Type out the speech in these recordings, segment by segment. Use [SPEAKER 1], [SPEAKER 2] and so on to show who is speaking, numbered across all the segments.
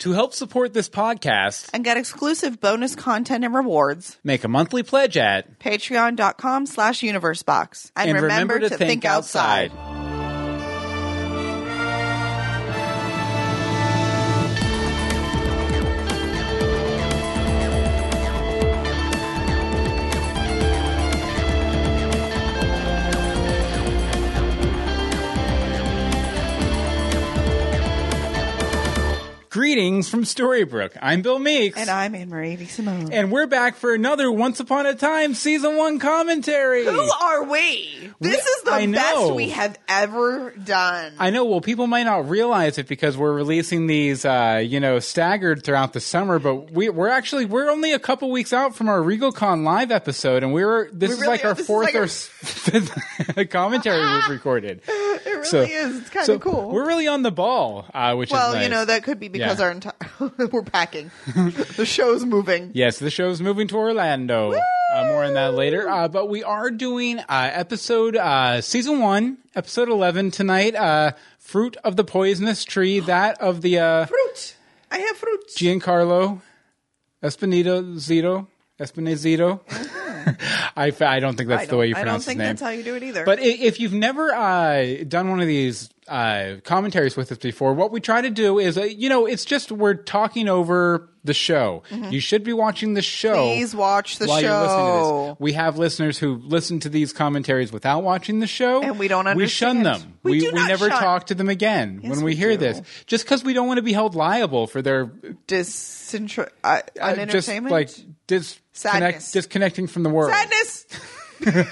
[SPEAKER 1] To help support this podcast,
[SPEAKER 2] and get exclusive bonus content and rewards.
[SPEAKER 1] make a monthly pledge at
[SPEAKER 2] Patreon.com slash universebox. And, remember, to, think, outside.
[SPEAKER 1] Greetings from Storybrooke. I'm Bill Meeks.
[SPEAKER 2] And I'm Anne Marie Simone.
[SPEAKER 1] And we're back for another Once Upon a Time season one commentary.
[SPEAKER 2] Who are we? This
[SPEAKER 1] We-
[SPEAKER 2] is the
[SPEAKER 1] I know.
[SPEAKER 2] best we have ever done.
[SPEAKER 1] I know. Well, people might not realize it because we're releasing these, uh, you know, staggered throughout the summer. But we, we're actually we're only a couple weeks out from our RegalCon live episode, and we were this
[SPEAKER 2] We
[SPEAKER 1] is
[SPEAKER 2] really
[SPEAKER 1] like
[SPEAKER 2] are.
[SPEAKER 1] our fourth
[SPEAKER 2] like
[SPEAKER 1] or fifth commentary we've recorded.
[SPEAKER 2] it really
[SPEAKER 1] So-
[SPEAKER 2] is. It's kind
[SPEAKER 1] So
[SPEAKER 2] of cool.
[SPEAKER 1] We're really on the ball, uh, which
[SPEAKER 2] well,
[SPEAKER 1] is nice.
[SPEAKER 2] you know, that could be because
[SPEAKER 1] Yeah.
[SPEAKER 2] our entire we're packing. the show's moving.
[SPEAKER 1] Yes, the show's moving to Orlando. Uh, more on that later. Uh, but we are doing uh, episode uh, season one, episode eleven tonight. Uh, Fruit of the poisonous tree. That of the uh,
[SPEAKER 2] Fruit. I have fruit.
[SPEAKER 1] Giancarlo Espinito Zito Espinizito. I, I don't think that's
[SPEAKER 2] I
[SPEAKER 1] the way you
[SPEAKER 2] don't- I don't
[SPEAKER 1] pronounce
[SPEAKER 2] think
[SPEAKER 1] name.
[SPEAKER 2] that's how you do it either.
[SPEAKER 1] But if you've never uh, done one of these uh, commentaries with us before, what we try to do is, uh, you know, it's just we're talking over the show. You should be watching the show.
[SPEAKER 2] Mm-hmm. Please watch the
[SPEAKER 1] while you're listening to
[SPEAKER 2] show.
[SPEAKER 1] this. We have listeners who listen to these commentaries without watching the show,
[SPEAKER 2] And we don't understand.
[SPEAKER 1] We shun them.
[SPEAKER 2] We
[SPEAKER 1] we,
[SPEAKER 2] not
[SPEAKER 1] never
[SPEAKER 2] shun.
[SPEAKER 1] talk to them again when we,
[SPEAKER 2] we
[SPEAKER 1] hear
[SPEAKER 2] do.
[SPEAKER 1] this, just because we don't want to be held liable for their
[SPEAKER 2] Disintro- uh,
[SPEAKER 1] uh, just like disconnect, disconnecting from the world.
[SPEAKER 2] sadness.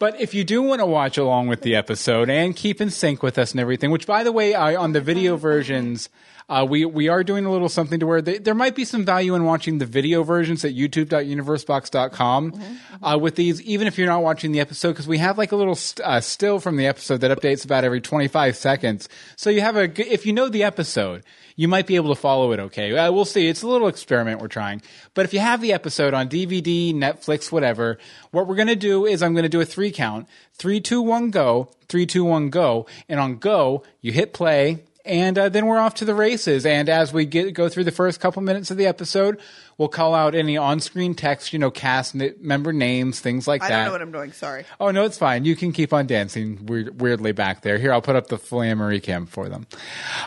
[SPEAKER 1] But if you do want to watch along with the episode and keep in sync with us and everything, which by the way, I, on the video versions, uh, we we are doing a little something to where they, there might be some value in watching the video versions at youtube.universebox.com uh, with these, even if you're not watching the episode, because we have like a little st- uh, still from the episode that updates about every 25 seconds. So you have a, g- if you know the episode, you might be able to follow it okay. Uh, we'll see. It's a little experiment we're trying. But if you have the episode on DVD, Netflix, whatever, what we're going to do is I'm going to do a three count. Three, two, one, go. Three, two, one, go. And on go, you hit play. And uh, then we're off to the races. And as we get go through the first couple minutes of the episode, we'll call out any on-screen text, you know, cast n- member names, things like
[SPEAKER 2] I
[SPEAKER 1] that.
[SPEAKER 2] I don't know what I'm doing. Sorry.
[SPEAKER 1] Oh no, it's fine. You can keep on dancing weird, weirdly back there. Here, I'll put up the Flammery cam for them.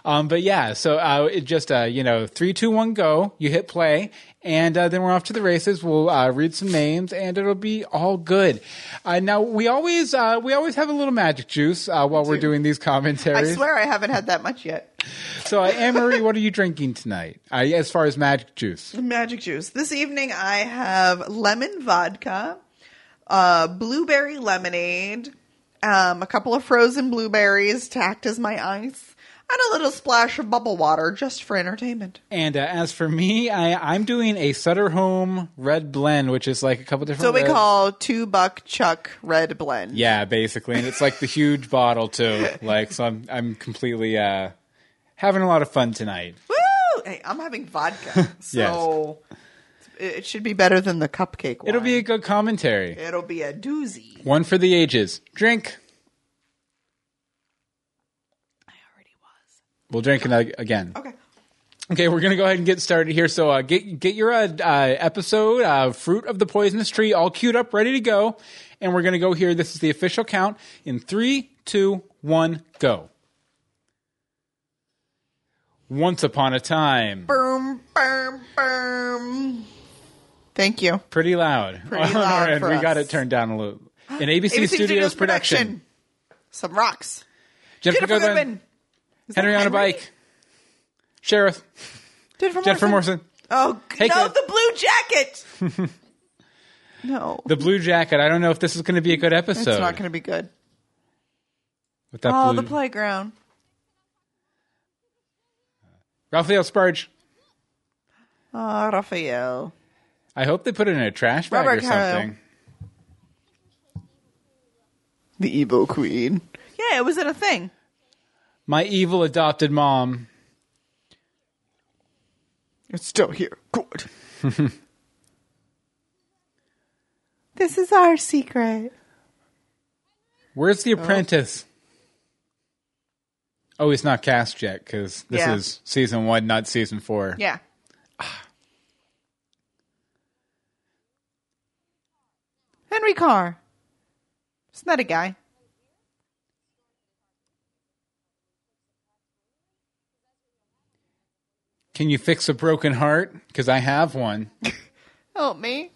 [SPEAKER 1] Um, but yeah, so uh, it just uh, you know, three, two, one, go. You hit play, and uh, then we're off to the races. We'll uh, read some names, and it'll be all good. Uh, now we always uh, we always have a little magic juice uh, while we're doing these commentaries.
[SPEAKER 2] I swear I haven't had that much yet.
[SPEAKER 1] So, uh, Anne Marie, what are you drinking tonight? Uh, as far as magic juice,
[SPEAKER 2] Magic juice. This evening I have lemon vodka, uh, blueberry lemonade, um, a couple of frozen blueberries to act as my ice, and a little splash of bubble water just for entertainment.
[SPEAKER 1] and uh, as for me, I, I'm doing a Sutter Home Red Blend, which is like a couple different.
[SPEAKER 2] So we
[SPEAKER 1] reds.
[SPEAKER 2] call two buck chuck red blend.
[SPEAKER 1] Yeah, basically, and it's like the huge bottle too. Like, so I'm I'm completely uh, having a lot of fun tonight.
[SPEAKER 2] Woo! Hey, I'm having vodka, so it it should be better than the cupcake wine.
[SPEAKER 1] It'll be a good commentary.
[SPEAKER 2] It'll be a doozy.
[SPEAKER 1] One for the ages. Drink.
[SPEAKER 2] I already was.
[SPEAKER 1] We'll drink it ag- again.
[SPEAKER 2] Okay.
[SPEAKER 1] Okay, we're gonna go ahead and get started here. So uh, get get your uh, uh, episode, uh, "Fruit of the Poisonous Tree," all queued up, ready to go, and we're gonna go here. This is the official count in three, two, one, go. Once upon a time.
[SPEAKER 2] Boom, boom, boom. Thank you.
[SPEAKER 1] Pretty loud.
[SPEAKER 2] Pretty loud
[SPEAKER 1] end,
[SPEAKER 2] for
[SPEAKER 1] we
[SPEAKER 2] us.
[SPEAKER 1] got it turned down a little. An ABC, Studios, production.
[SPEAKER 2] Some rocks.
[SPEAKER 1] Ginnifer,
[SPEAKER 2] Ginnifer
[SPEAKER 1] Goodwin,
[SPEAKER 2] Goodwin. That
[SPEAKER 1] Henry on a bike. Sheriff.
[SPEAKER 2] Jennifer,
[SPEAKER 1] Jennifer Morrison.
[SPEAKER 2] Oh,
[SPEAKER 1] Hey,
[SPEAKER 2] no,
[SPEAKER 1] kid.
[SPEAKER 2] the blue jacket. no.
[SPEAKER 1] The Blue Jacket. I don't know if this is going to be a good episode.
[SPEAKER 2] It's not going to be good.
[SPEAKER 1] With that
[SPEAKER 2] Oh,
[SPEAKER 1] blue.
[SPEAKER 2] the playground.
[SPEAKER 1] Raphael Sbarge.
[SPEAKER 2] Oh, Raphael.
[SPEAKER 1] I hope they put it in a trash bag
[SPEAKER 2] Robert
[SPEAKER 1] or
[SPEAKER 2] Caro.
[SPEAKER 1] something.
[SPEAKER 2] The evil queen. Yeah, it was in a thing.
[SPEAKER 1] My evil adopted mom.
[SPEAKER 2] It's still here. Good. this is our secret.
[SPEAKER 1] Where's
[SPEAKER 2] Oh.
[SPEAKER 1] the apprentice? Oh, he's not cast yet because this
[SPEAKER 2] Yeah.
[SPEAKER 1] is season one, not season four.
[SPEAKER 2] Yeah. Ah. Henry Carr. Isn't that a guy?
[SPEAKER 1] Can you fix a broken heart? Because I have one.
[SPEAKER 2] Help me.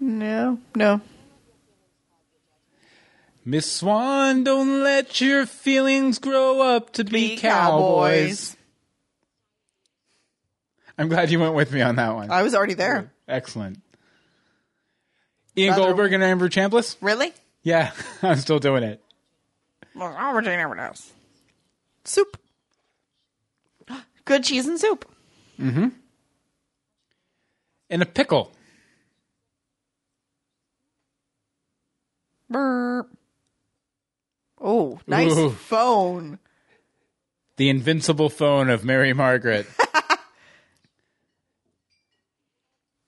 [SPEAKER 2] No, no.
[SPEAKER 1] Miss Swan, don't let your feelings grow up to be,
[SPEAKER 2] Be
[SPEAKER 1] cowboys.
[SPEAKER 2] cowboys.
[SPEAKER 1] I'm glad you went with me on that one.
[SPEAKER 2] I was already there.
[SPEAKER 1] Excellent. Ian
[SPEAKER 2] Rather-
[SPEAKER 1] Goldberg and Amber Chambliss?
[SPEAKER 2] Really?
[SPEAKER 1] Yeah, I'm still doing it.
[SPEAKER 2] Well, I'll never knows. Soup. Good cheese and soup.
[SPEAKER 1] In a pickle.
[SPEAKER 2] Burp. Oh, nice
[SPEAKER 1] Ooh.
[SPEAKER 2] phone.
[SPEAKER 1] The invincible phone of Mary Margaret.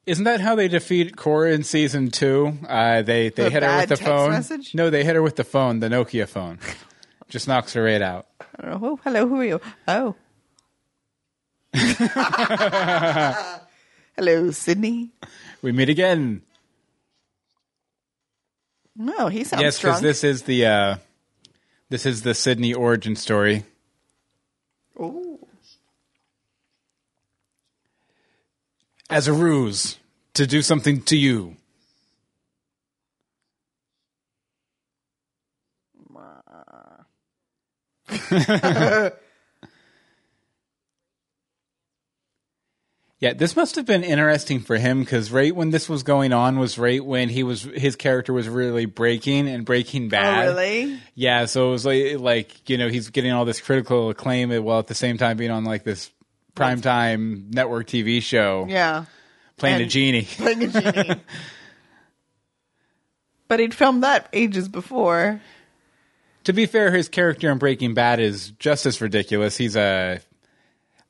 [SPEAKER 1] Isn't that how they defeat Cora in season two? Uh, they they
[SPEAKER 2] The
[SPEAKER 1] hit her with the phone.
[SPEAKER 2] message?
[SPEAKER 1] No, they hit her with the phone, the Nokia phone. Just knocks her right out.
[SPEAKER 2] I don't know. Oh, hello, who are you? Oh. hello, Sidney.
[SPEAKER 1] We meet again.
[SPEAKER 2] No, he sounds
[SPEAKER 1] yes, because
[SPEAKER 2] drunk.
[SPEAKER 1] this is the uh, this is the Sidney origin story.
[SPEAKER 2] Ooh.
[SPEAKER 1] As a ruse to do something to you. Yeah, this must have been interesting for him because right when this was going on was right when he was his character was really breaking and breaking bad.
[SPEAKER 2] Oh,
[SPEAKER 1] bad.
[SPEAKER 2] really?
[SPEAKER 1] Yeah, so it was like like you know he's getting all this critical acclaim while at the same time being on like this primetime network TV show
[SPEAKER 2] Yeah.
[SPEAKER 1] playing a genie.
[SPEAKER 2] Playing a genie. but he'd filmed that ages before.
[SPEAKER 1] to be fair, his character in Breaking Bad is just as ridiculous. He's a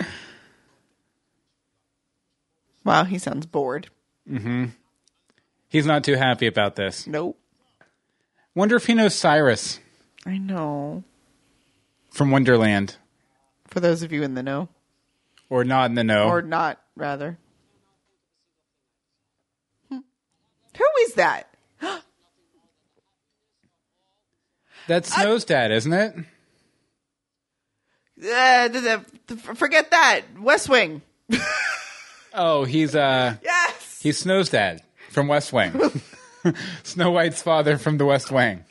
[SPEAKER 2] Wow, he sounds bored. Hmm.
[SPEAKER 1] He's not too happy about this.
[SPEAKER 2] Nope.
[SPEAKER 1] Wonder if he knows Cyrus
[SPEAKER 2] I know.
[SPEAKER 1] from Wonderland,
[SPEAKER 2] For those of you in the know.
[SPEAKER 1] or not in the know.
[SPEAKER 2] Or not, rather. Hmm. Who is that?
[SPEAKER 1] That's Snow's dad, isn't it?
[SPEAKER 2] Uh, forget that. West Wing.
[SPEAKER 1] Oh, he's uh,
[SPEAKER 2] Yes.
[SPEAKER 1] he's Snow's dad from West Wing. Snow White's father from the West Wing.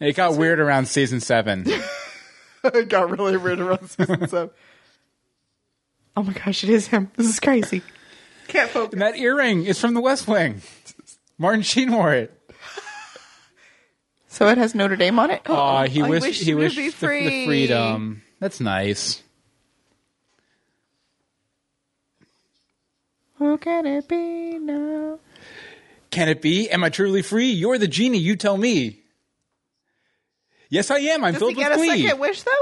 [SPEAKER 1] It got weird around season seven.
[SPEAKER 2] it got really weird around season seven. Oh my gosh, it is him. This is crazy. Can't focus.
[SPEAKER 1] And that earring is from the West Wing. Martin Sheen wore it.
[SPEAKER 2] So it has Notre Dame on it.
[SPEAKER 1] Aw, he
[SPEAKER 2] I
[SPEAKER 1] wished
[SPEAKER 2] wish
[SPEAKER 1] he wished
[SPEAKER 2] be
[SPEAKER 1] the, the freedom. That's nice.
[SPEAKER 2] Who can it be now?
[SPEAKER 1] Can it be? Am I truly free? You're the genie. You tell me. Yes, I am. I'm
[SPEAKER 2] Does he
[SPEAKER 1] filled with
[SPEAKER 2] get a
[SPEAKER 1] glee.
[SPEAKER 2] second wish though?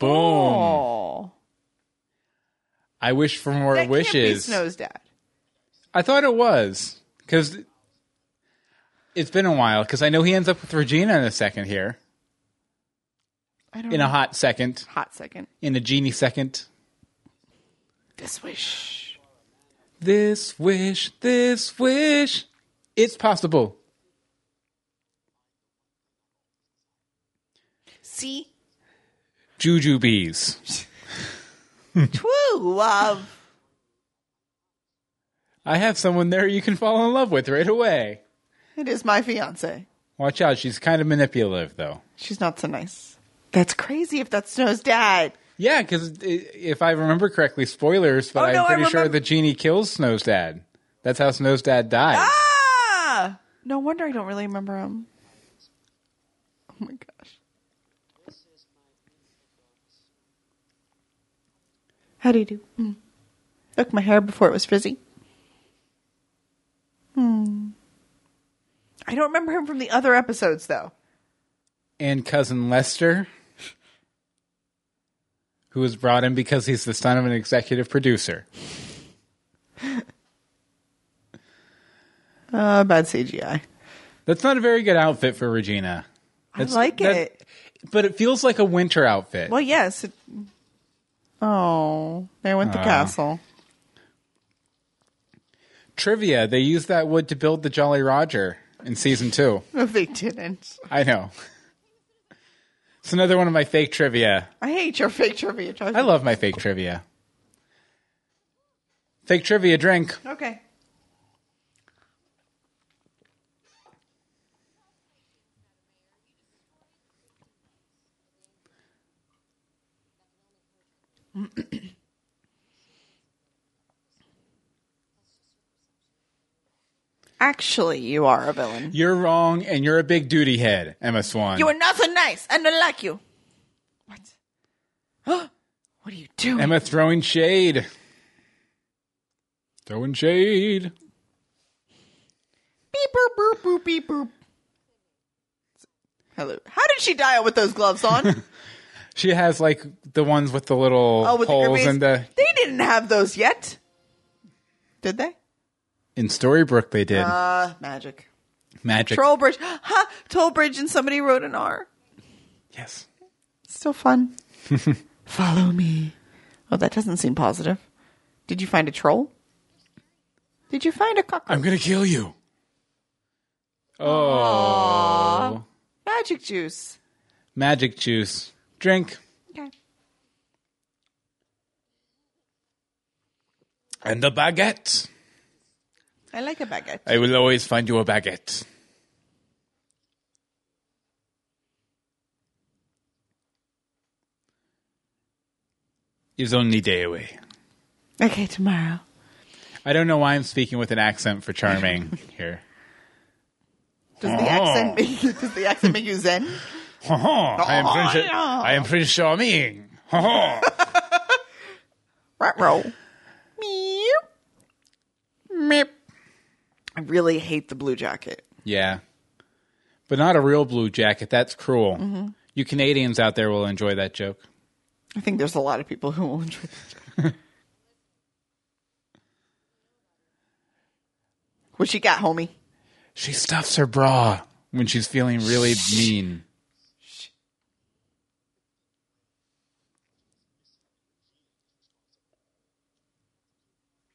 [SPEAKER 1] Boom.
[SPEAKER 2] Oh,
[SPEAKER 1] I wish for more
[SPEAKER 2] that
[SPEAKER 1] wishes.
[SPEAKER 2] can't be Snow's dad.
[SPEAKER 1] I thought it was because it's been a while. Because I know he ends up with Regina in a second here,
[SPEAKER 2] I don't
[SPEAKER 1] in
[SPEAKER 2] know.
[SPEAKER 1] a hot second,
[SPEAKER 2] hot second.
[SPEAKER 1] in a genie second.
[SPEAKER 2] This wish.
[SPEAKER 1] This wish, this wish, it's possible.
[SPEAKER 2] See,
[SPEAKER 1] Juju bees.
[SPEAKER 2] true love.
[SPEAKER 1] I have someone there you can fall in love with right away.
[SPEAKER 2] It is my fiance.
[SPEAKER 1] Watch out, she's kind of manipulative though.
[SPEAKER 2] She's not so nice. That's crazy if that's Snow's dad.
[SPEAKER 1] Yeah, because if I remember correctly, spoilers, but
[SPEAKER 2] Oh, no,
[SPEAKER 1] I'm pretty sure the genie kills Snow's dad. That's how Snow's dad dies.
[SPEAKER 2] Ah! No wonder I don't really remember him. Oh my gosh. How do you do? Mm. Took my hair before it was frizzy. Hmm. I don't remember him from the other episodes though.
[SPEAKER 1] And cousin Lester, who was brought in because he's the son of an executive producer.
[SPEAKER 2] Uh, bad CGI.
[SPEAKER 1] That's not a very good outfit for Regina.
[SPEAKER 2] I like
[SPEAKER 1] that-
[SPEAKER 2] it.
[SPEAKER 1] But it feels like a winter outfit.
[SPEAKER 2] Well, yes. It, oh, there went the
[SPEAKER 1] Ah.
[SPEAKER 2] castle.
[SPEAKER 1] Trivia, they used that wood to build the Jolly Roger in season two.
[SPEAKER 2] No, they didn't.
[SPEAKER 1] I know. It's another one of my fake trivia.
[SPEAKER 2] I hate your fake trivia. Josh.
[SPEAKER 1] I love my fake trivia. Fake trivia drink.
[SPEAKER 2] Okay. Actually, you are a villain.
[SPEAKER 1] You're wrong, and you're a big duty head, Emma Swan.
[SPEAKER 2] You are not so nice. I don't like you. What? what are you doing?
[SPEAKER 1] Emma throwing shade. Throwing shade.
[SPEAKER 2] Beep boop boop boop beep boop. Hello. How did she dial with those gloves on?
[SPEAKER 1] She has like the ones with the little
[SPEAKER 2] oh, with the
[SPEAKER 1] holes
[SPEAKER 2] groupies?
[SPEAKER 1] in the.
[SPEAKER 2] They didn't have those yet. Did they?
[SPEAKER 1] In Storybrooke, they did
[SPEAKER 2] Uh, magic.
[SPEAKER 1] magic.
[SPEAKER 2] Trollbridge. Ha! Trollbridge and somebody wrote an R.
[SPEAKER 1] Yes.
[SPEAKER 2] Still fun. Follow me. Oh, that doesn't seem positive. Did you find a troll? Did you find a cockroach?
[SPEAKER 1] I'm gonna kill you. Oh,
[SPEAKER 2] Magic juice.
[SPEAKER 1] magic juice. Drink.
[SPEAKER 2] Okay.
[SPEAKER 1] And the baguette.
[SPEAKER 2] I like a baguette.
[SPEAKER 1] I will always find you a baguette. Is only day away.
[SPEAKER 2] Okay, tomorrow.
[SPEAKER 1] I don't know why I'm speaking with an accent for charming here.
[SPEAKER 2] Does the accent oh. make you, does the accent make you zen?
[SPEAKER 1] I am Prince. Oh, I am Prince Charming.
[SPEAKER 2] Rat roll. Meow. Meep. I really hate the blue jacket.
[SPEAKER 1] yeah, but not a real blue jacket. That's cruel. Mm-hmm. You Canadians out there will enjoy that joke.
[SPEAKER 2] I think there's a lot of people who will enjoy that. what she got, homie?
[SPEAKER 1] She stuffs her bra when she's feeling really mean.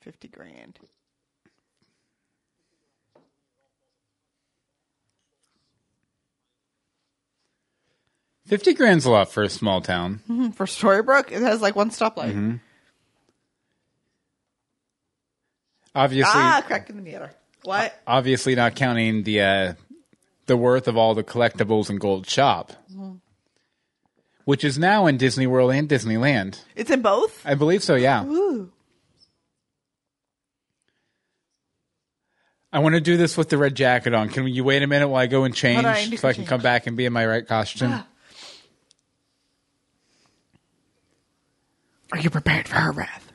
[SPEAKER 2] Fifty grand.
[SPEAKER 1] Fifty grand's a lot for a small town.
[SPEAKER 2] For Storybrooke, it has like one stoplight.
[SPEAKER 1] Obviously,
[SPEAKER 2] Ah, crack in the mirror. What?
[SPEAKER 1] obviously not counting the uh, the worth of all the collectibles in Gold Shop, which is now in Disney World and Disneyland.
[SPEAKER 2] It's in both?
[SPEAKER 1] I believe so. Yeah.
[SPEAKER 2] Ooh.
[SPEAKER 1] I want to do this with the red jacket on. Can you wait a minute while I go and change
[SPEAKER 2] on, I need to
[SPEAKER 1] so I can
[SPEAKER 2] change.
[SPEAKER 1] come back and be in my right costume?
[SPEAKER 2] Are you prepared for her wrath?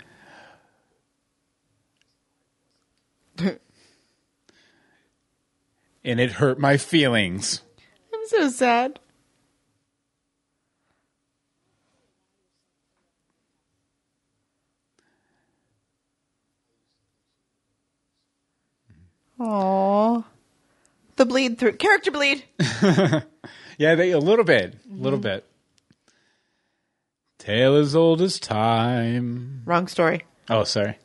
[SPEAKER 1] And it hurt my feelings.
[SPEAKER 2] I'm so sad. Aww. The bleed through character bleed.
[SPEAKER 1] Yeah, they, a little bit, a little
[SPEAKER 2] Mm-hmm.
[SPEAKER 1] bit. Tale as old as time.
[SPEAKER 2] Wrong story.
[SPEAKER 1] Oh, sorry.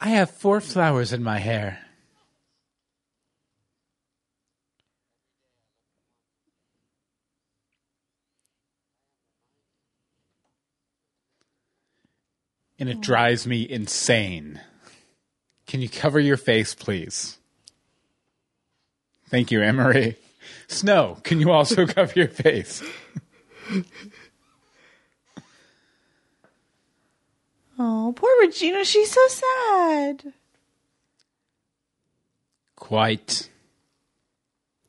[SPEAKER 1] I have four flowers in my hair. And it mm. drives me insane. Can you cover your face, please? Thank you, Emery. Snow, can you also cover your face?
[SPEAKER 2] Oh, poor Regina. She's so sad.
[SPEAKER 1] Quite.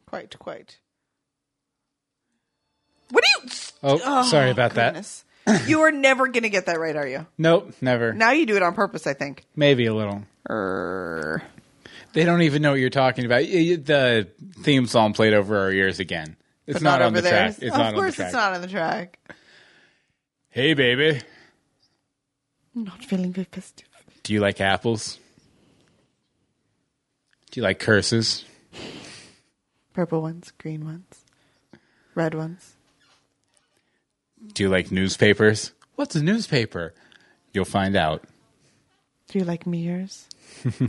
[SPEAKER 2] Quite, quite. What do you?
[SPEAKER 1] Oh, sorry oh, about
[SPEAKER 2] goodness. you are never going to get that right, are you?
[SPEAKER 1] Nope, never.
[SPEAKER 2] Now you do it on purpose, I think.
[SPEAKER 1] Maybe a little.
[SPEAKER 2] Err.
[SPEAKER 1] They don't even know what you're talking about. The theme song played over our ears again. It's
[SPEAKER 2] But
[SPEAKER 1] not, on the
[SPEAKER 2] there.
[SPEAKER 1] track. It's
[SPEAKER 2] of
[SPEAKER 1] not on the
[SPEAKER 2] course,
[SPEAKER 1] track.
[SPEAKER 2] it's not on the track.
[SPEAKER 1] Hey, baby.
[SPEAKER 2] I'm not feeling very festive.
[SPEAKER 1] Do you like apples? Do you like curses?
[SPEAKER 2] Purple ones, green ones, red ones.
[SPEAKER 1] Do you like newspapers? What's a newspaper? You'll find out.
[SPEAKER 2] Do you like mirrors?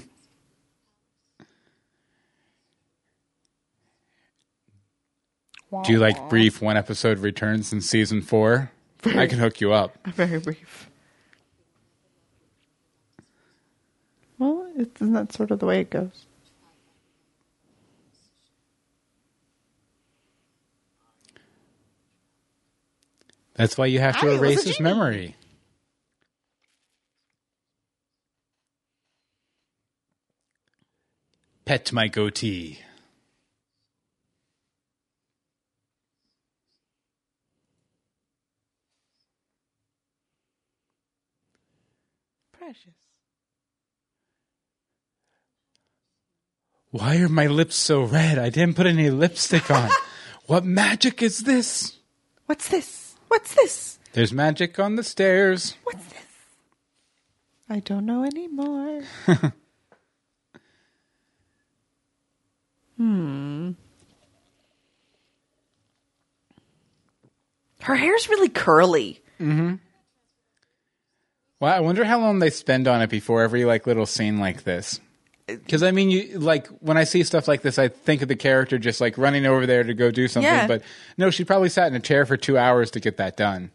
[SPEAKER 1] Do you like brief one episode returns in season four? I can hook you up.
[SPEAKER 2] Very brief. Well, isn't that sort of the way it goes?
[SPEAKER 1] That's why you have to
[SPEAKER 2] I
[SPEAKER 1] erase his memory. Pet my goatee.
[SPEAKER 2] Precious.
[SPEAKER 1] Why are my lips so red? I didn't put any lipstick on. what magic is this?
[SPEAKER 2] What's this? What's this?
[SPEAKER 1] There's magic on the stairs.
[SPEAKER 2] What's this? I don't know anymore. hmm. Her hair's really curly. Mm-hmm.
[SPEAKER 1] Well, I wonder how long they spend on it before every like little scene like this. Because I mean, you like when I see stuff like this, I think of the character just like running over there to go do something.
[SPEAKER 2] Yeah.
[SPEAKER 1] But no, she probably sat in a chair for two hours to get that done.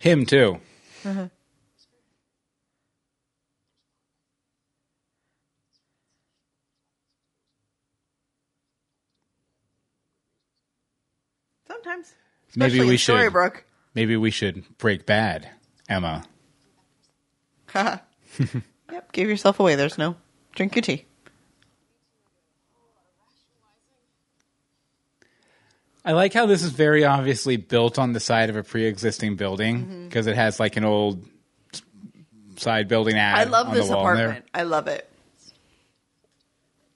[SPEAKER 1] Him too. Mm-hmm.
[SPEAKER 2] Sometimes.
[SPEAKER 1] Maybe we
[SPEAKER 2] in
[SPEAKER 1] should.
[SPEAKER 2] Storybrooke.
[SPEAKER 1] Maybe we should break bad, Emma.
[SPEAKER 2] Yep, give yourself away. There's no. Drink your tea.
[SPEAKER 1] I like how this is very obviously built on the side of a pre-existing building
[SPEAKER 2] Mm-hmm.
[SPEAKER 1] because it has like an old s- side building ad.
[SPEAKER 2] I love
[SPEAKER 1] on
[SPEAKER 2] this
[SPEAKER 1] the wall in there.
[SPEAKER 2] apartment. I love it.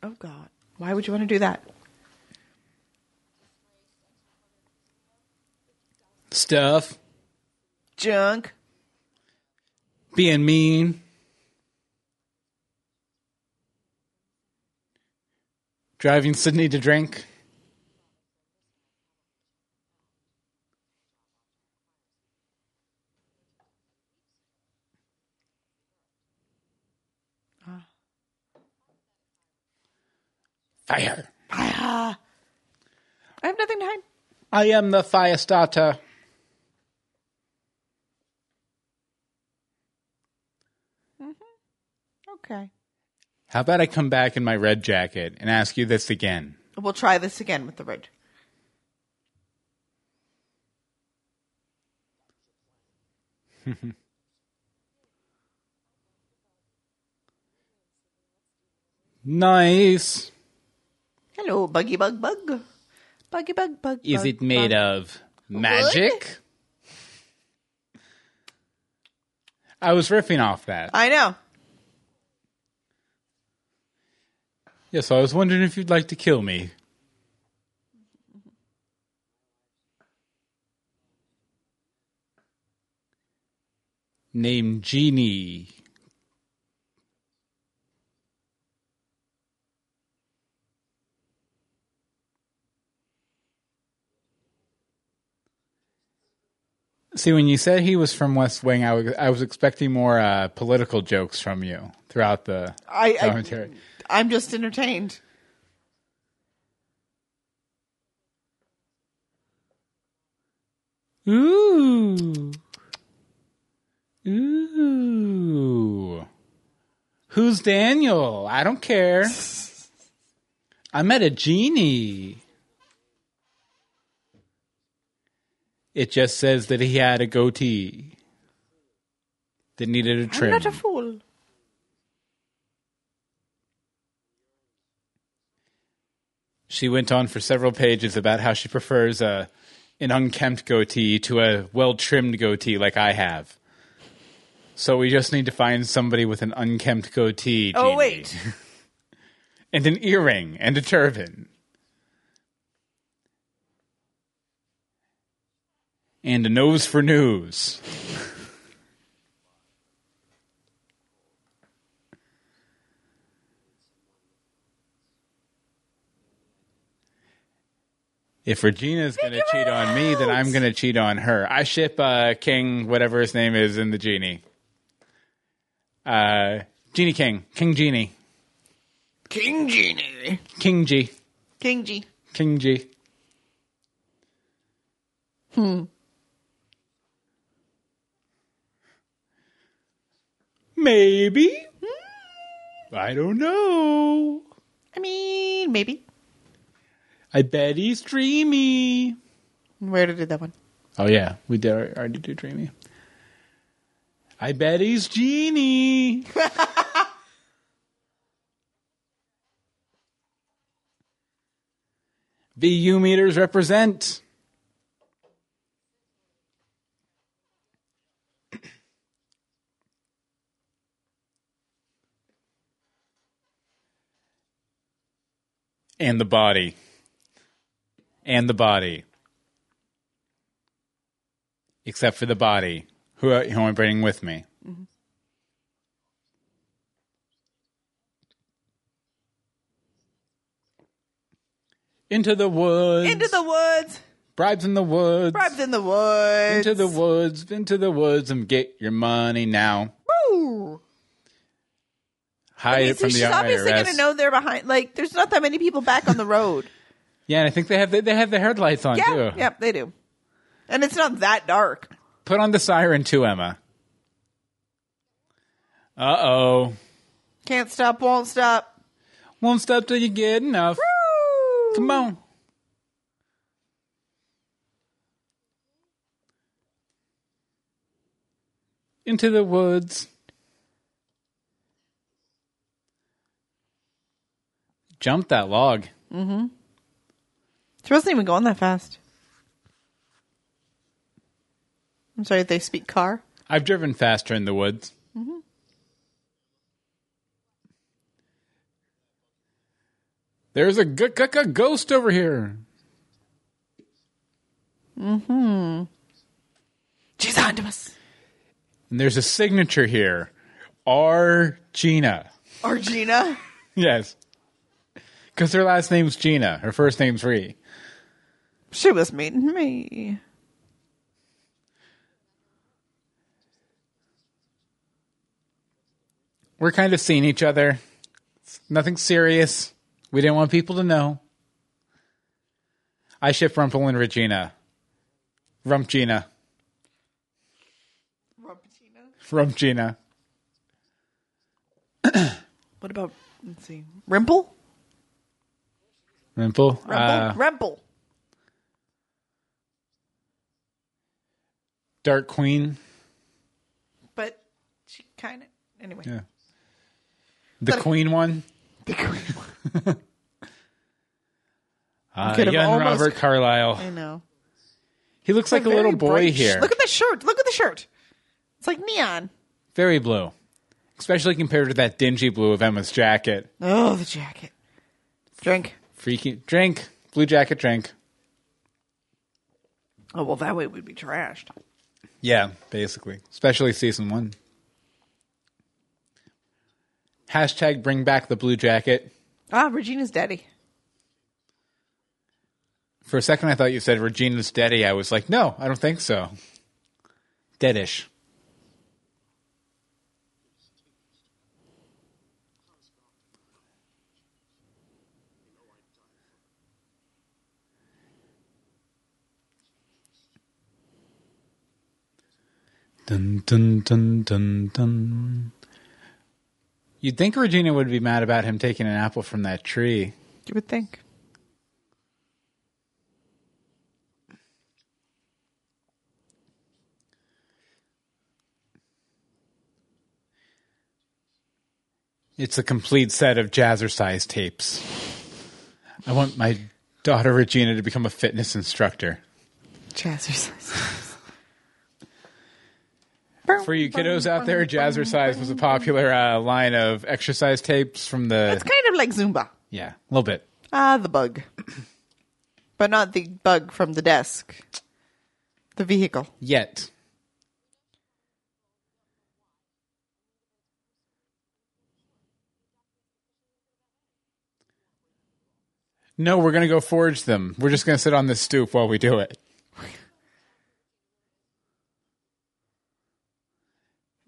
[SPEAKER 2] Oh God, why would you want to do that?
[SPEAKER 1] Stuff,
[SPEAKER 2] Junk.
[SPEAKER 1] being mean, driving Sidney to drink. Fire. Fire.
[SPEAKER 2] I have nothing to hide.
[SPEAKER 1] I am the fire starter.
[SPEAKER 2] Okay.
[SPEAKER 1] How about I come back in my red jacket and ask you this again?
[SPEAKER 2] We'll try this again with the red.
[SPEAKER 1] Nice.
[SPEAKER 2] Hello, buggy bug bug. Buggy bug bug.
[SPEAKER 1] Is
[SPEAKER 2] bug,
[SPEAKER 1] it made
[SPEAKER 2] bug.
[SPEAKER 1] of magic? I was riffing off that.
[SPEAKER 2] I know.
[SPEAKER 1] Yes, I was wondering if you'd like to kill me. Name Genie. See, when you said he was from West Wing, I was, I was expecting more uh, political jokes from you throughout the
[SPEAKER 2] I,
[SPEAKER 1] commentary.
[SPEAKER 2] I I'm just entertained.
[SPEAKER 1] Ooh. Ooh. Who's Daniel? I don't care. I met a genie. It just says that he had a goatee that needed a trim.
[SPEAKER 2] I'm not a fool.
[SPEAKER 1] She went on for several pages about how she prefers a an unkempt goatee to a well trimmed goatee like I have. So we just need to find somebody with an unkempt goatee.
[SPEAKER 2] Oh, wait.
[SPEAKER 1] and an earring and a turban. And a nose for news. If Regina's going to cheat
[SPEAKER 2] it
[SPEAKER 1] on me, then. I'm going to cheat on her. I ship uh, King, whatever his name is, in the genie. Uh, Genie King, King Genie,
[SPEAKER 2] King Genie.
[SPEAKER 1] King G,
[SPEAKER 2] King G.
[SPEAKER 1] King G. Hmm. Maybe. I don't know.
[SPEAKER 2] I mean, maybe.
[SPEAKER 1] I bet he's dreamy.
[SPEAKER 2] We already did that one.
[SPEAKER 1] Oh yeah, we did already do dreamy. I bet he's genie. VU meters represent. And the body. And the body. Except for the body. Who, who am I bringing with me? Mm-hmm. Into the woods.
[SPEAKER 2] Into the woods.
[SPEAKER 1] bribes in the woods.
[SPEAKER 2] Bribes in the woods.
[SPEAKER 1] into the woods. Into the woods and get your money now.
[SPEAKER 2] Woo.
[SPEAKER 1] Hide
[SPEAKER 2] I mean,
[SPEAKER 1] it
[SPEAKER 2] so
[SPEAKER 1] from
[SPEAKER 2] she's
[SPEAKER 1] the
[SPEAKER 2] obviously going to know they're behind. Like, there's not that many people back on the road.
[SPEAKER 1] Yeah, and I think they have the, they have the headlights on
[SPEAKER 2] yeah,
[SPEAKER 1] too.
[SPEAKER 2] yep, they do. And it's not that dark.
[SPEAKER 1] Put on the siren too, Emma. Uh oh.
[SPEAKER 2] Can't stop, won't stop.
[SPEAKER 1] Won't stop till you get enough.
[SPEAKER 2] Woo.
[SPEAKER 1] Come on. Into the woods. Jump that log.
[SPEAKER 2] She wasn't even going that fast. I'm sorry, they speak car.
[SPEAKER 1] I've driven faster in the woods. There's a g- g- g- ghost over here.
[SPEAKER 2] hmm She's on to us.
[SPEAKER 1] And there's a signature here. R. Gina.
[SPEAKER 2] Or Gina.
[SPEAKER 1] Yes. Because her last name's Gina. Her first name's Ree.
[SPEAKER 2] She was meeting me.
[SPEAKER 1] We're kind of seeing each other. It's nothing serious. We didn't want people to know. I ship Rumpel and Regina. Rump Gina. Rump Gina. Rump Gina.
[SPEAKER 2] what about, let's see, Rimple?
[SPEAKER 1] Rimple.
[SPEAKER 2] Rumple?
[SPEAKER 1] Uh,
[SPEAKER 2] Remple.
[SPEAKER 1] Dark Queen.
[SPEAKER 2] But she kind of, anyway.
[SPEAKER 1] Yeah. The
[SPEAKER 2] But-
[SPEAKER 1] Queen one.
[SPEAKER 2] The queen.
[SPEAKER 1] Uh, young
[SPEAKER 2] almost-
[SPEAKER 1] Robert Carlyle.
[SPEAKER 2] I know.
[SPEAKER 1] He looks like a little boy
[SPEAKER 2] sh-
[SPEAKER 1] here.
[SPEAKER 2] Look at the shirt. Look at the shirt. It's like neon.
[SPEAKER 1] Very blue. Especially compared to that dingy blue of Emma's jacket.
[SPEAKER 2] Oh, the jacket. Drink.
[SPEAKER 1] Freaky. Drink. Blue jacket drink.
[SPEAKER 2] Oh, well, that way we'd be trashed.
[SPEAKER 1] Yeah, basically. Especially season one. Hashtag bring back the blue jacket.
[SPEAKER 2] Ah, Regina's daddy.
[SPEAKER 1] For a second, I thought you said Regina's daddy. I was like, no, I don't think so. Deadish. Dun dun dun dun dun. You'd think Regina would be mad about him taking an apple from that tree.
[SPEAKER 2] You would think.
[SPEAKER 1] It's a complete set of jazzercise tapes. I want my daughter Regina to become a fitness instructor.
[SPEAKER 2] Jazzercise.
[SPEAKER 1] For you kiddos out there, jazzercise was a popular uh, line of exercise tapes from the.
[SPEAKER 2] It's kind of like Zumba.
[SPEAKER 1] yeah, a little bit.
[SPEAKER 2] Ah, the bug. But not the bug from the desk. The vehicle.
[SPEAKER 1] Yet. No, we're going to go forge them. We're just going to sit on this stoop while we do it.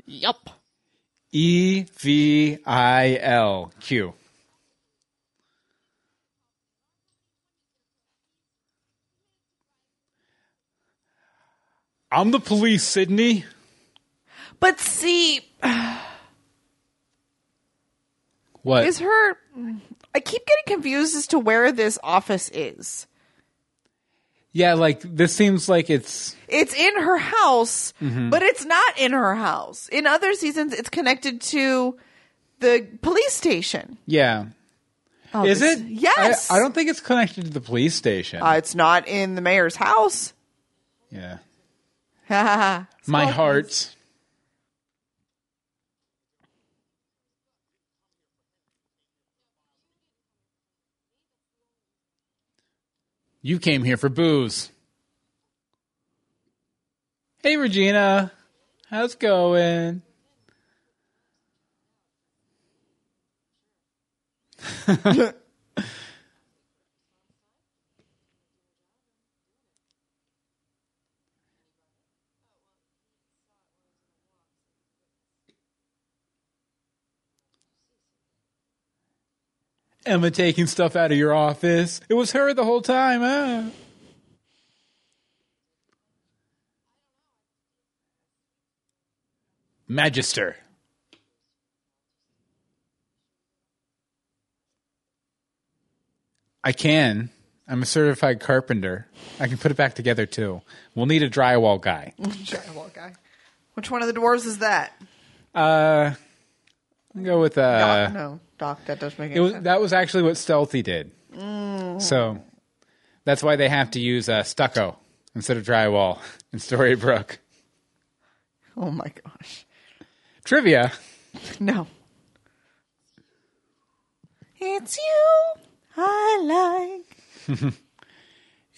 [SPEAKER 2] Yup.
[SPEAKER 1] E V I L Q. I'm the police, Sidney.
[SPEAKER 2] But see,
[SPEAKER 1] What?
[SPEAKER 2] is her. I keep getting confused as to where this office is.
[SPEAKER 1] Yeah, like this seems like it's
[SPEAKER 2] It's in her house,
[SPEAKER 1] Mm-hmm.
[SPEAKER 2] but it's not in her house. In other seasons, it's connected to the police station.
[SPEAKER 1] yeah.
[SPEAKER 2] Oh,
[SPEAKER 1] Is
[SPEAKER 2] this-
[SPEAKER 1] it?
[SPEAKER 2] Yes.
[SPEAKER 1] I, I don't think it's connected to the police station.
[SPEAKER 2] Uh, it's not in the mayor's house.
[SPEAKER 1] yeah. My heart. You came here for booze. Hey, Regina. How's it going? Emma taking stuff out of your office. It was her the whole time, huh? Magister. I can. I'm a certified carpenter. I can put it back together too. We'll need a drywall guy.
[SPEAKER 2] Drywall guy. Which one of the dwarves is that?
[SPEAKER 1] Uh, I'll go with uh.
[SPEAKER 2] No, Doc. That doesn't make
[SPEAKER 1] It was
[SPEAKER 2] sense.
[SPEAKER 1] that was actually what Stealthy did. So that's why they have to use uh, stucco instead of drywall in Storybrooke.
[SPEAKER 2] Oh my gosh.
[SPEAKER 1] Trivia:
[SPEAKER 2] No. It's you I like.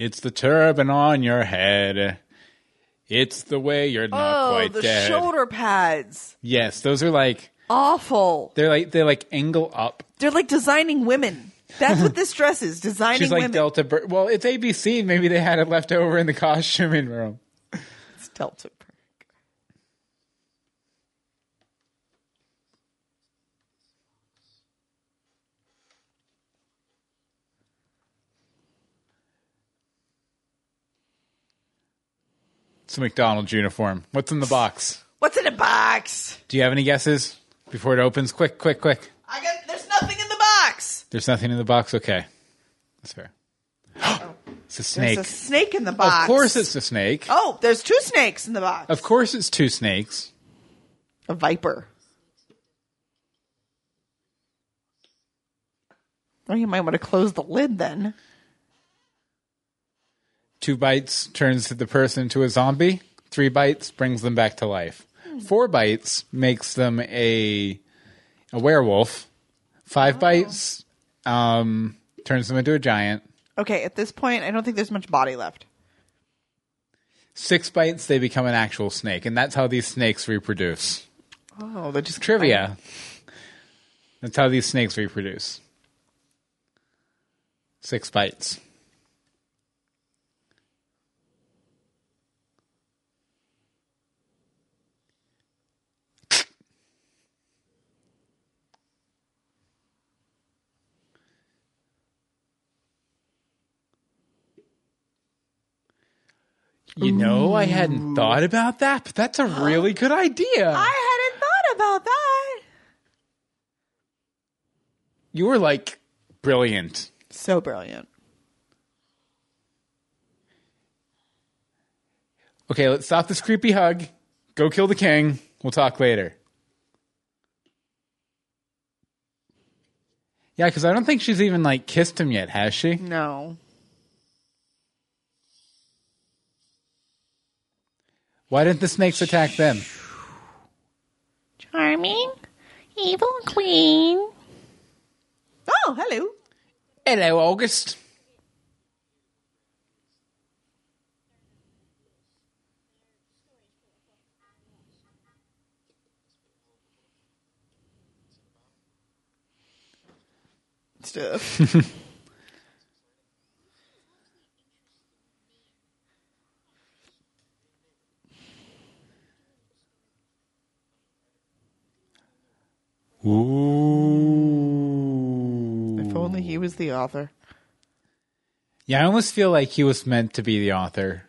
[SPEAKER 1] It's the turban on your head. It's the way you're not
[SPEAKER 2] Oh,
[SPEAKER 1] quite
[SPEAKER 2] the
[SPEAKER 1] dead.
[SPEAKER 2] shoulder pads.
[SPEAKER 1] Yes, those are like
[SPEAKER 2] Awful.
[SPEAKER 1] they're like they're like angle up.
[SPEAKER 2] They're like designing women. That's what this dress is. Designing
[SPEAKER 1] She's like
[SPEAKER 2] women.
[SPEAKER 1] Delta. Bur- well, it's ABC. Maybe they had it left over in the costuming room.
[SPEAKER 2] It's Delta.
[SPEAKER 1] It's a McDonald's uniform. What's in the box?
[SPEAKER 2] What's in a box?
[SPEAKER 1] Do you have any guesses before it opens? Quick, quick, quick.
[SPEAKER 2] I got. There's nothing in the box.
[SPEAKER 1] There's nothing in the box. Okay, that's fair. Oh. it's a snake.
[SPEAKER 2] There's a snake in the box.
[SPEAKER 1] Of course, it's a snake.
[SPEAKER 2] Oh, there's two snakes in the box.
[SPEAKER 1] Of course, it's two snakes.
[SPEAKER 2] A viper. Oh, you might want to close the lid then.
[SPEAKER 1] Two bites turns the person into a zombie. Three bites brings them back to life. Four bites makes them a a werewolf. Five bites um, turns them into a giant.
[SPEAKER 2] Okay, at this point, I don't think there's much body left.
[SPEAKER 1] Six bites, they become an actual snake, and that's how these snakes reproduce.
[SPEAKER 2] Oh, they just
[SPEAKER 1] Trivia. That's how these snakes reproduce. Six bites. You know, I hadn't thought about that, but that's a really good idea.
[SPEAKER 2] I hadn't thought about that.
[SPEAKER 1] you were like brilliant.
[SPEAKER 2] So brilliant.
[SPEAKER 1] Okay, let's stop this creepy hug. Go kill the king. We'll talk later. Yeah, because I don't think she's even like kissed him yet, has she?
[SPEAKER 2] No.
[SPEAKER 1] Why didn't the snakes attack them?
[SPEAKER 2] Charming, evil queen. Oh, hello.
[SPEAKER 1] Hello, August.
[SPEAKER 2] Stuff.
[SPEAKER 1] Ooh.
[SPEAKER 2] if only he was the author.
[SPEAKER 1] Yeah, I almost feel like he was meant to be the author.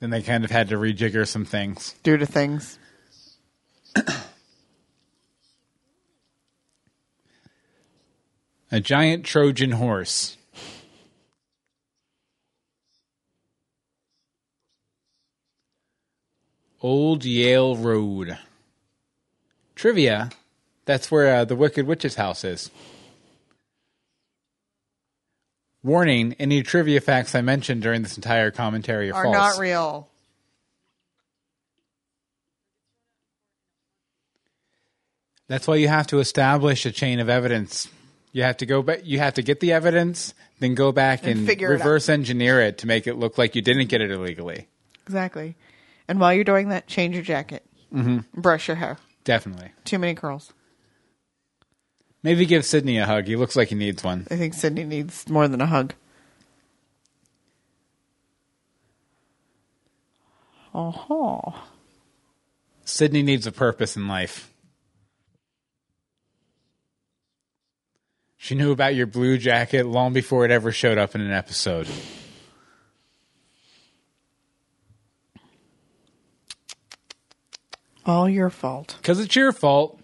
[SPEAKER 1] Then they kind of had to rejigger some things.
[SPEAKER 2] Due to things.
[SPEAKER 1] A giant Trojan horse. Old Yale Road. Trivia. That's where uh, the Wicked Witch's house is. Warning, any trivia facts I mentioned during this entire commentary are,
[SPEAKER 2] Are
[SPEAKER 1] false.
[SPEAKER 2] not real.
[SPEAKER 1] That's why you have to establish a chain of evidence. You have to go back. You have to get the evidence, then go back
[SPEAKER 2] And
[SPEAKER 1] and,
[SPEAKER 2] figure it
[SPEAKER 1] reverse engineer it to make it look like you didn't get it illegally.
[SPEAKER 2] Exactly. And while you're doing that, change your jacket. Mm-hmm. Brush your hair.
[SPEAKER 1] Definitely.
[SPEAKER 2] Too many curls.
[SPEAKER 1] Maybe give Sidney a hug. He looks like he needs one.
[SPEAKER 2] I think Sidney needs more than a hug. Oh,
[SPEAKER 1] Sidney needs a purpose in life. She knew about your blue jacket long before it ever showed up in an episode.
[SPEAKER 2] All your fault.
[SPEAKER 1] Because it's your fault.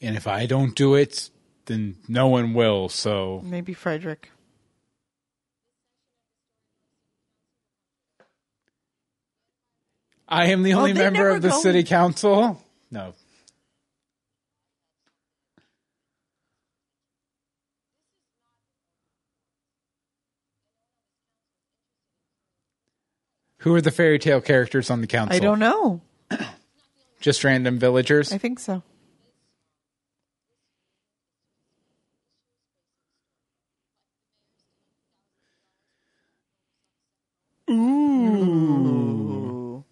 [SPEAKER 1] And if I don't do it, then no one will. So
[SPEAKER 2] Maybe Frederick.
[SPEAKER 1] I am the only
[SPEAKER 2] they
[SPEAKER 1] member of the
[SPEAKER 2] go-
[SPEAKER 1] city council. No. Who are the fairy tale characters on the council?
[SPEAKER 2] I don't know.
[SPEAKER 1] Just random villagers.
[SPEAKER 2] I think so. Ooh.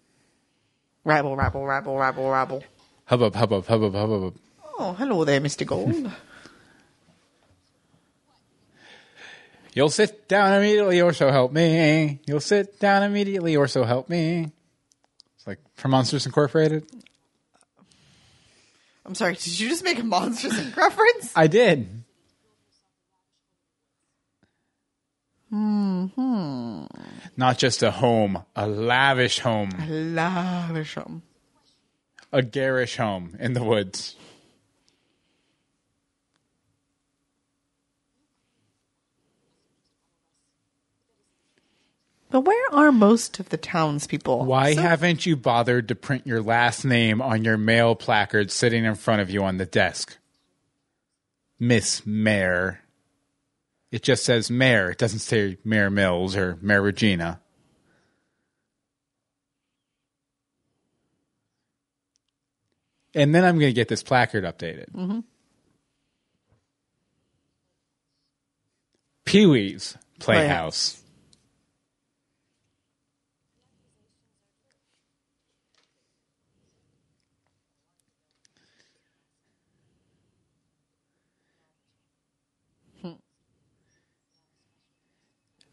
[SPEAKER 2] Rabble, rabble, rabble, rabble, rabble.
[SPEAKER 1] Hubbub, hubbub, hubbub, hubbub.
[SPEAKER 2] Oh, hello there, Mr. Gold.
[SPEAKER 1] You'll sit down immediately, or so help me. You'll sit down immediately, or so help me. It's like from Monsters Incorporated.
[SPEAKER 2] I'm sorry, did you just make a Monsters Inc. reference?
[SPEAKER 1] I did.
[SPEAKER 2] Hmm.
[SPEAKER 1] Not just a home, a lavish home,
[SPEAKER 2] Lavisham.
[SPEAKER 1] a garish home in the woods.
[SPEAKER 2] But where are most of the townspeople?
[SPEAKER 1] Why
[SPEAKER 2] So-
[SPEAKER 1] haven't you bothered to print your last name on your mail placard sitting in front of you on the desk? Miss Mayor. It just says Mayor. It doesn't say Mayor Mills or Mayor Regina. And then I'm going to get this placard updated. Mm-hmm. Pee Wee's Playhouse.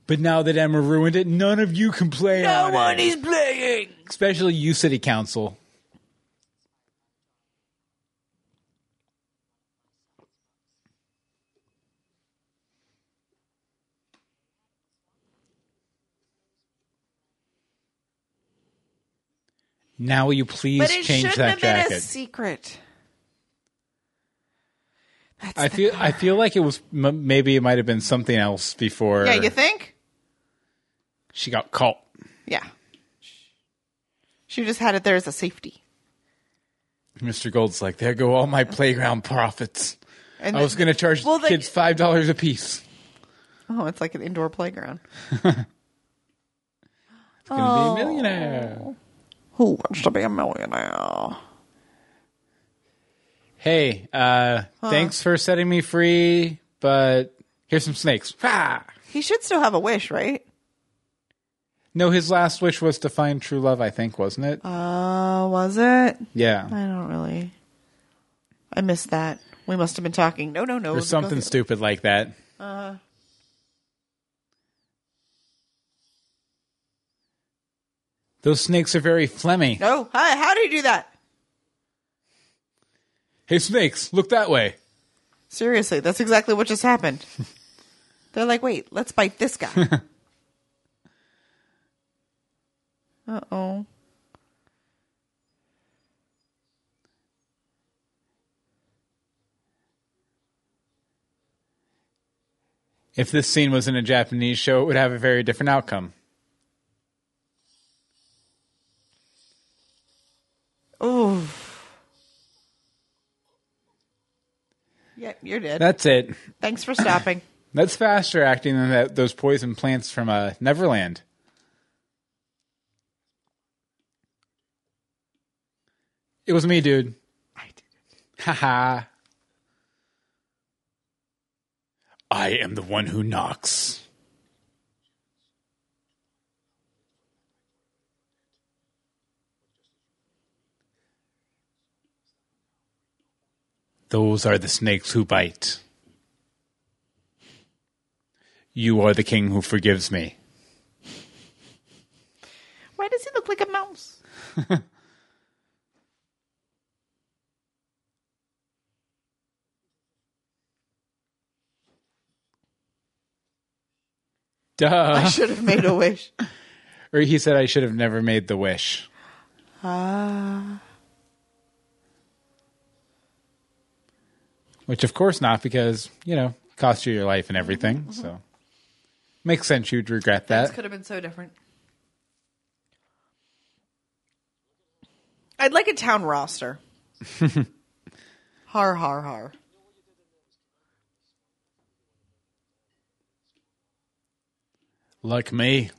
[SPEAKER 1] But now that Emma ruined it, none of you can play. No on one it.
[SPEAKER 2] is playing.
[SPEAKER 1] Especially you, City Council. Now, will you please
[SPEAKER 2] but it
[SPEAKER 1] change
[SPEAKER 2] shouldn't
[SPEAKER 1] that
[SPEAKER 2] have jacket? Been a secret. That's
[SPEAKER 1] I feel. Car.
[SPEAKER 2] I
[SPEAKER 1] feel like it was. Maybe it might have been something else before.
[SPEAKER 2] Yeah, you think?
[SPEAKER 1] She got caught.
[SPEAKER 2] Yeah. She just had it there as a safety.
[SPEAKER 1] Mr. Gold's like, there go all my playground profits.
[SPEAKER 2] And
[SPEAKER 1] I was going to charge
[SPEAKER 2] Well, they-
[SPEAKER 1] kids five dollars a piece.
[SPEAKER 2] Oh, it's like an indoor playground.
[SPEAKER 1] it's Going to
[SPEAKER 2] Oh.
[SPEAKER 1] be a millionaire.
[SPEAKER 2] Who wants to be a millionaire?
[SPEAKER 1] Hey, uh, thanks for setting me free, but here's some snakes. Ah!
[SPEAKER 2] He should still have a wish, right?
[SPEAKER 1] No, his last wish was to find true love. I think, wasn't it?
[SPEAKER 2] Uh, was it?
[SPEAKER 1] yeah.
[SPEAKER 2] I don't really. I missed that. We must have been talking. No, no, no.
[SPEAKER 1] Or something stupid like that.
[SPEAKER 2] Uh,
[SPEAKER 1] Those snakes are very phlegmy.
[SPEAKER 2] no. Hi, how do you do that?
[SPEAKER 1] Hey, snakes, look that way.
[SPEAKER 2] Seriously, that's exactly what just happened. They're like, wait, let's bite this guy. uh oh.
[SPEAKER 1] If this scene was in a Japanese show, it would have a very different outcome.
[SPEAKER 2] Oh. Yep, you're dead.
[SPEAKER 1] That's it.
[SPEAKER 2] Thanks for stopping.
[SPEAKER 1] That's faster acting than that, those poison plants from uh, Neverland. It was me, dude.
[SPEAKER 2] I did it.
[SPEAKER 1] Haha. I am the one who knocks. Those are the snakes who bite. You are the king who forgives me.
[SPEAKER 2] Why does he look like a mouse?
[SPEAKER 1] Duh.
[SPEAKER 2] I should have made a wish.
[SPEAKER 1] Or he said I should have never made the wish.
[SPEAKER 2] Ah.
[SPEAKER 1] Which of course not, because, you know, cost you your life and everything. So makes sense you'd regret
[SPEAKER 2] This
[SPEAKER 1] that.
[SPEAKER 2] could have been so different. I'd like a town roster. har har har.
[SPEAKER 1] Like me.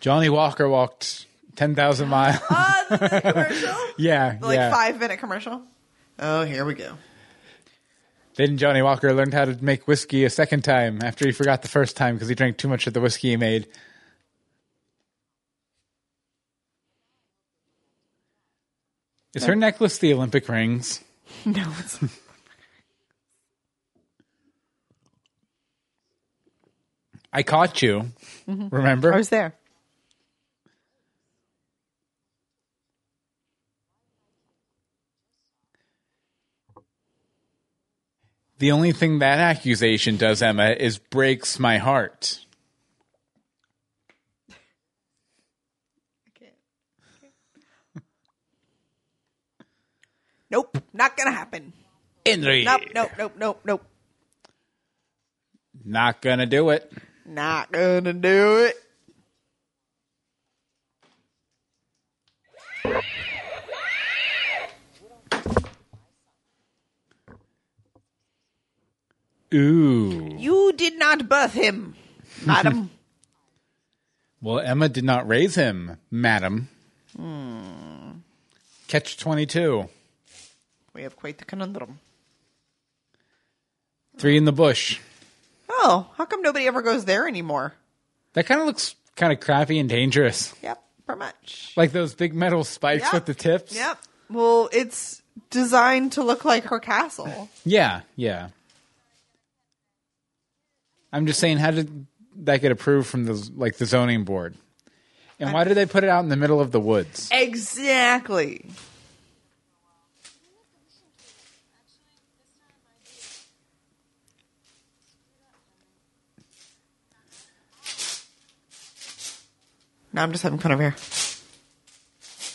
[SPEAKER 1] Johnnie Walker walked 10,000 miles.
[SPEAKER 2] The commercial?
[SPEAKER 1] yeah.
[SPEAKER 2] The, like
[SPEAKER 1] yeah.
[SPEAKER 2] five minute commercial. Oh, here we go.
[SPEAKER 1] Then Johnnie Walker learned how to make whiskey a second time after he forgot the first time because he drank too much of the whiskey he made. Is her necklace the Olympic rings?
[SPEAKER 2] No, it's
[SPEAKER 1] I caught you. Mm-hmm. Remember?
[SPEAKER 2] I was there.
[SPEAKER 1] The only thing that accusation does, Emma, is breaks my heart.
[SPEAKER 2] Nope, not gonna happen.
[SPEAKER 1] Henry.
[SPEAKER 2] Nope, nope, nope, nope, nope.
[SPEAKER 1] Not gonna do it.
[SPEAKER 2] Not gonna do it.
[SPEAKER 1] Ooh.
[SPEAKER 2] You did not birth him, madam.
[SPEAKER 1] Well, Emma did not raise him, madam. Hmm. Catch 22.
[SPEAKER 2] we have quite the conundrum.
[SPEAKER 1] Three in the bush.
[SPEAKER 2] Oh, how come nobody ever goes there anymore?
[SPEAKER 1] That kind of looks kind of crappy and dangerous.
[SPEAKER 2] Yep, pretty much.
[SPEAKER 1] Like those big metal spikes
[SPEAKER 2] Yep.
[SPEAKER 1] with the tips.
[SPEAKER 2] Yep. Well, it's designed to look like her castle.
[SPEAKER 1] Yeah, yeah. I'm just saying, how did that get approved from the like the zoning board? And why did they put it out in the middle of the woods?
[SPEAKER 2] Exactly. No, I'm just having fun over here.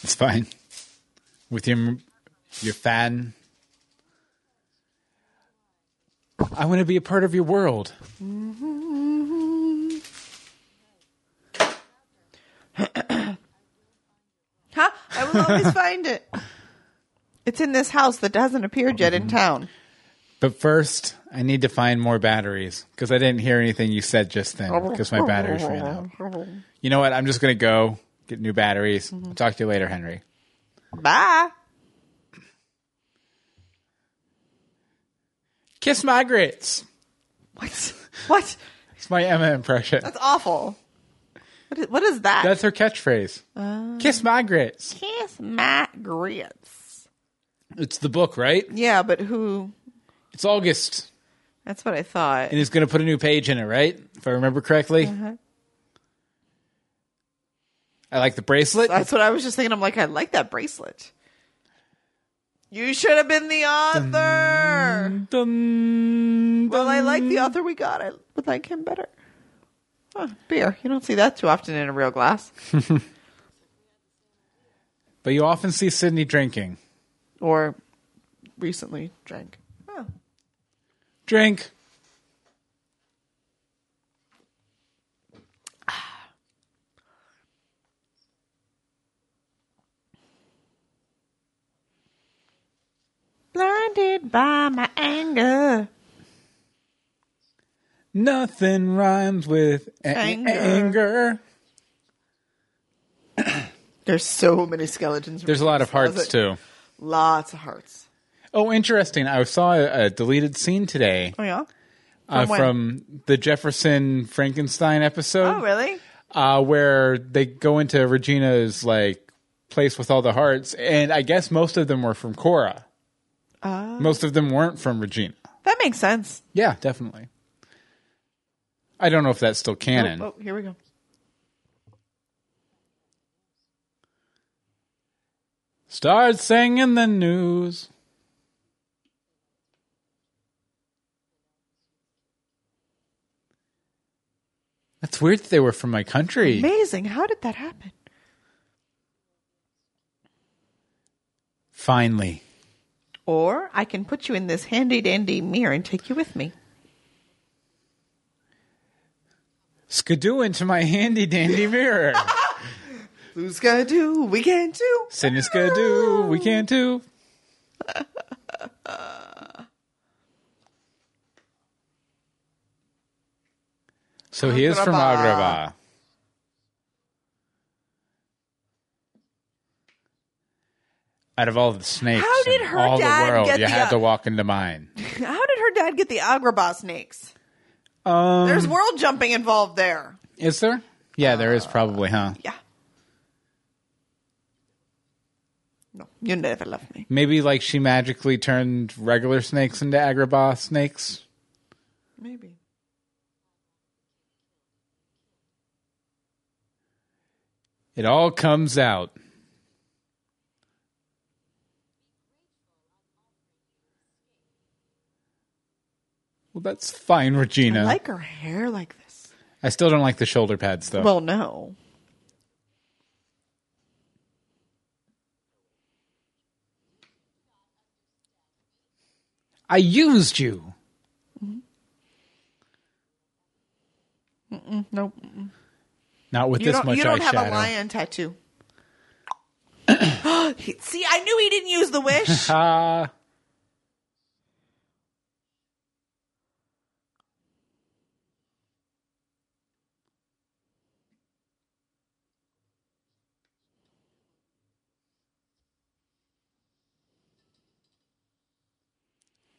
[SPEAKER 1] It's fine. With your your fan. I want to be a part of your world.
[SPEAKER 2] Huh? I will always find it. It's in this house that hasn't appeared yet in mm-hmm. town.
[SPEAKER 1] But first, I need to find more batteries because I didn't hear anything you said just then because my batteries ran out. You know what? I'm just going to go get new batteries. Mm-hmm. I'll talk to you later, Henry.
[SPEAKER 2] Bye.
[SPEAKER 1] Kiss my grits.
[SPEAKER 2] What? What?
[SPEAKER 1] It's my Emma impression.
[SPEAKER 2] That's awful. What is, what is that?
[SPEAKER 1] That's her catchphrase. Oh. Kiss my grits.
[SPEAKER 2] Kiss my grits.
[SPEAKER 1] It's the book, right?
[SPEAKER 2] Yeah, but who?
[SPEAKER 1] It's August.
[SPEAKER 2] That's what I thought.
[SPEAKER 1] And he's going to put a new page in it, right? If I remember correctly. Uh-huh. I like the bracelet.
[SPEAKER 2] That's what I was just thinking. I'm like, I like that bracelet. You should have been the author.
[SPEAKER 1] Dun,
[SPEAKER 2] Well, I like the author we got. I would like him better. Huh, beer. You don't see that too often in a real glass.
[SPEAKER 1] But you often see Sidney drinking.
[SPEAKER 2] or recently drank.
[SPEAKER 1] Drink.
[SPEAKER 2] Blinded by my anger.
[SPEAKER 1] Nothing rhymes with a-
[SPEAKER 2] Anger.
[SPEAKER 1] anger.
[SPEAKER 2] There's so many skeletons.
[SPEAKER 1] There's a lot of hearts
[SPEAKER 2] Closet.
[SPEAKER 1] too.
[SPEAKER 2] Lots of hearts.
[SPEAKER 1] Oh, interesting. I saw a, a deleted scene today
[SPEAKER 2] Oh yeah.
[SPEAKER 1] uh,
[SPEAKER 2] From when?
[SPEAKER 1] from the Jefferson Frankenstein episode.
[SPEAKER 2] Oh really?
[SPEAKER 1] uh, where they go into Regina's like place with all the hearts, and I guess most of them were from Cora.
[SPEAKER 2] Uh,
[SPEAKER 1] Most of them weren't from Regina.
[SPEAKER 2] that makes sense.
[SPEAKER 1] Yeah, definitely. I don't know if that's still canon.
[SPEAKER 2] Oh, oh, here we go.
[SPEAKER 1] Start singing the news. That's weird that they were from my country.
[SPEAKER 2] Amazing. How did that happen?
[SPEAKER 1] Finally.
[SPEAKER 2] Or I can put you in this handy dandy mirror and take you with me.
[SPEAKER 1] Skidoo into my handy dandy mirror.
[SPEAKER 2] Who's gonna do? We can do.
[SPEAKER 1] Sidney Skidoo, we can too. So he is from
[SPEAKER 2] Agrabah.
[SPEAKER 1] Out of all the snakes,
[SPEAKER 2] How did
[SPEAKER 1] in
[SPEAKER 2] her
[SPEAKER 1] all
[SPEAKER 2] dad
[SPEAKER 1] the world,
[SPEAKER 2] get
[SPEAKER 1] you
[SPEAKER 2] the,
[SPEAKER 1] had
[SPEAKER 2] uh,
[SPEAKER 1] to walk into mine.
[SPEAKER 2] How did her dad get the Agrabah snakes?
[SPEAKER 1] Um,
[SPEAKER 2] There's world jumping involved there.
[SPEAKER 1] is there? Yeah, there is probably, huh?
[SPEAKER 2] Yeah. No, you never loved me.
[SPEAKER 1] Maybe like she magically turned regular snakes into Agrabah snakes.
[SPEAKER 2] Maybe.
[SPEAKER 1] It all comes out. Well, that's fine, Regina.
[SPEAKER 2] I like her hair like this.
[SPEAKER 1] I still don't like the shoulder pads, though.
[SPEAKER 2] Well, no.
[SPEAKER 1] I used you.
[SPEAKER 2] Nope.
[SPEAKER 1] Not with
[SPEAKER 2] You
[SPEAKER 1] this much
[SPEAKER 2] you don't
[SPEAKER 1] eyeshadow.
[SPEAKER 2] have a lion tattoo. See, I knew he didn't use the wish.
[SPEAKER 1] Ah.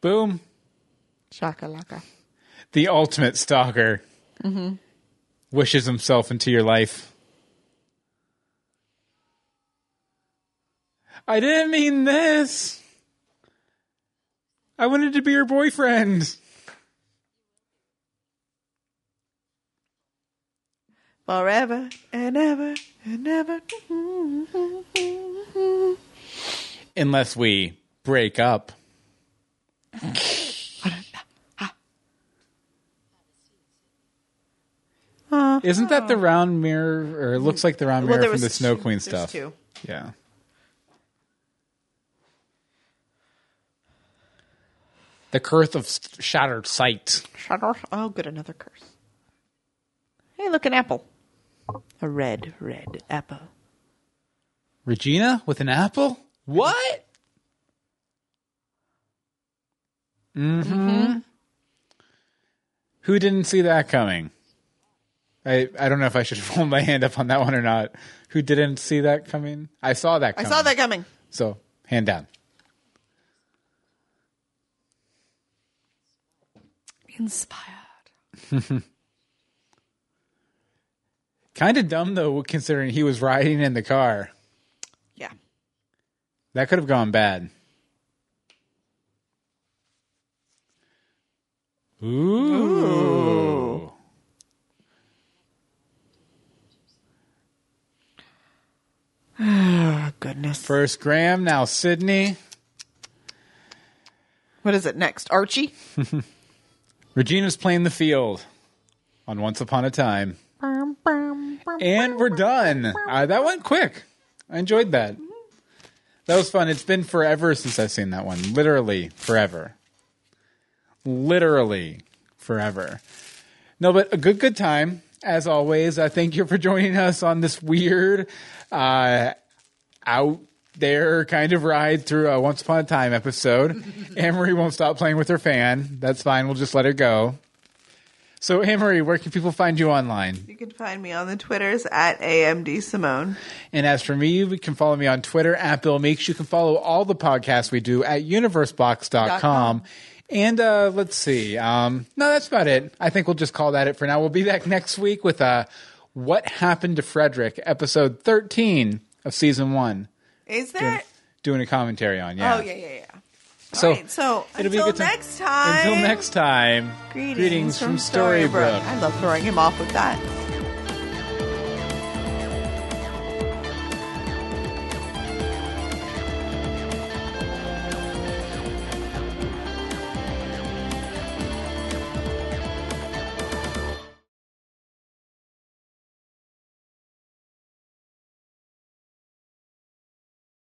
[SPEAKER 1] Boom.
[SPEAKER 2] Shakalaka.
[SPEAKER 1] The ultimate stalker wishes himself into your life. I didn't mean this. I wanted to be your boyfriend.
[SPEAKER 2] Forever and ever and ever.
[SPEAKER 1] Unless we break up.
[SPEAKER 2] Uh,
[SPEAKER 1] Isn't that the round mirror, or it looks like the round mirror from the Snow Queen
[SPEAKER 2] there's
[SPEAKER 1] stuff?
[SPEAKER 2] two.
[SPEAKER 1] Yeah. The curse of s- shattered sight.
[SPEAKER 2] Shutter. Oh, good, another curse. Hey, look, an apple. A red, red apple.
[SPEAKER 1] Regina with an apple? What? Mm-hmm. Who didn't see that coming? I I don't know if I should hold my hand up on that one or not. Who didn't see that coming? I saw that
[SPEAKER 2] I
[SPEAKER 1] coming.
[SPEAKER 2] saw that coming.
[SPEAKER 1] So, hand down.
[SPEAKER 2] Inspired.
[SPEAKER 1] Kind of dumb though, considering he was riding in the car.
[SPEAKER 2] Yeah.
[SPEAKER 1] That could have gone bad. Ooh.
[SPEAKER 2] Oh, goodness.
[SPEAKER 1] First Graham, now Sidney.
[SPEAKER 2] What is it next? Archie?
[SPEAKER 1] Regina's playing the field on Once Upon a Time. And we're done. Uh, that went quick. I enjoyed that. That was fun. It's been forever since I've seen that one. Literally forever. Literally forever. No, but a good, good time. As always, I thank you for joining us on this weird, uh, out there kind of ride through a Once Upon a Time episode. Anne-Marie won't stop playing with her fan. That's fine. We'll just let her go. So, Anne-Marie, where can people find you online?
[SPEAKER 2] You can find me on the Twitters at AMD Simone.
[SPEAKER 1] And as for me, you can follow me on Twitter at Bill Meeks. You can follow all the podcasts we do at universebox.com.
[SPEAKER 2] com.
[SPEAKER 1] And uh, let's see. Um, no, that's about it. I think we'll just call that it for now. We'll be back next week with uh, What Happened to Frederick, episode 13 of season one.
[SPEAKER 2] Is that?
[SPEAKER 1] Doing a commentary on, yeah.
[SPEAKER 2] Oh, yeah, yeah, yeah.
[SPEAKER 1] So,
[SPEAKER 2] All right, so
[SPEAKER 1] it'll
[SPEAKER 2] until next time.
[SPEAKER 1] Until next time,
[SPEAKER 2] Greetings,
[SPEAKER 1] from, Storybrooke.
[SPEAKER 2] I love throwing him off with that.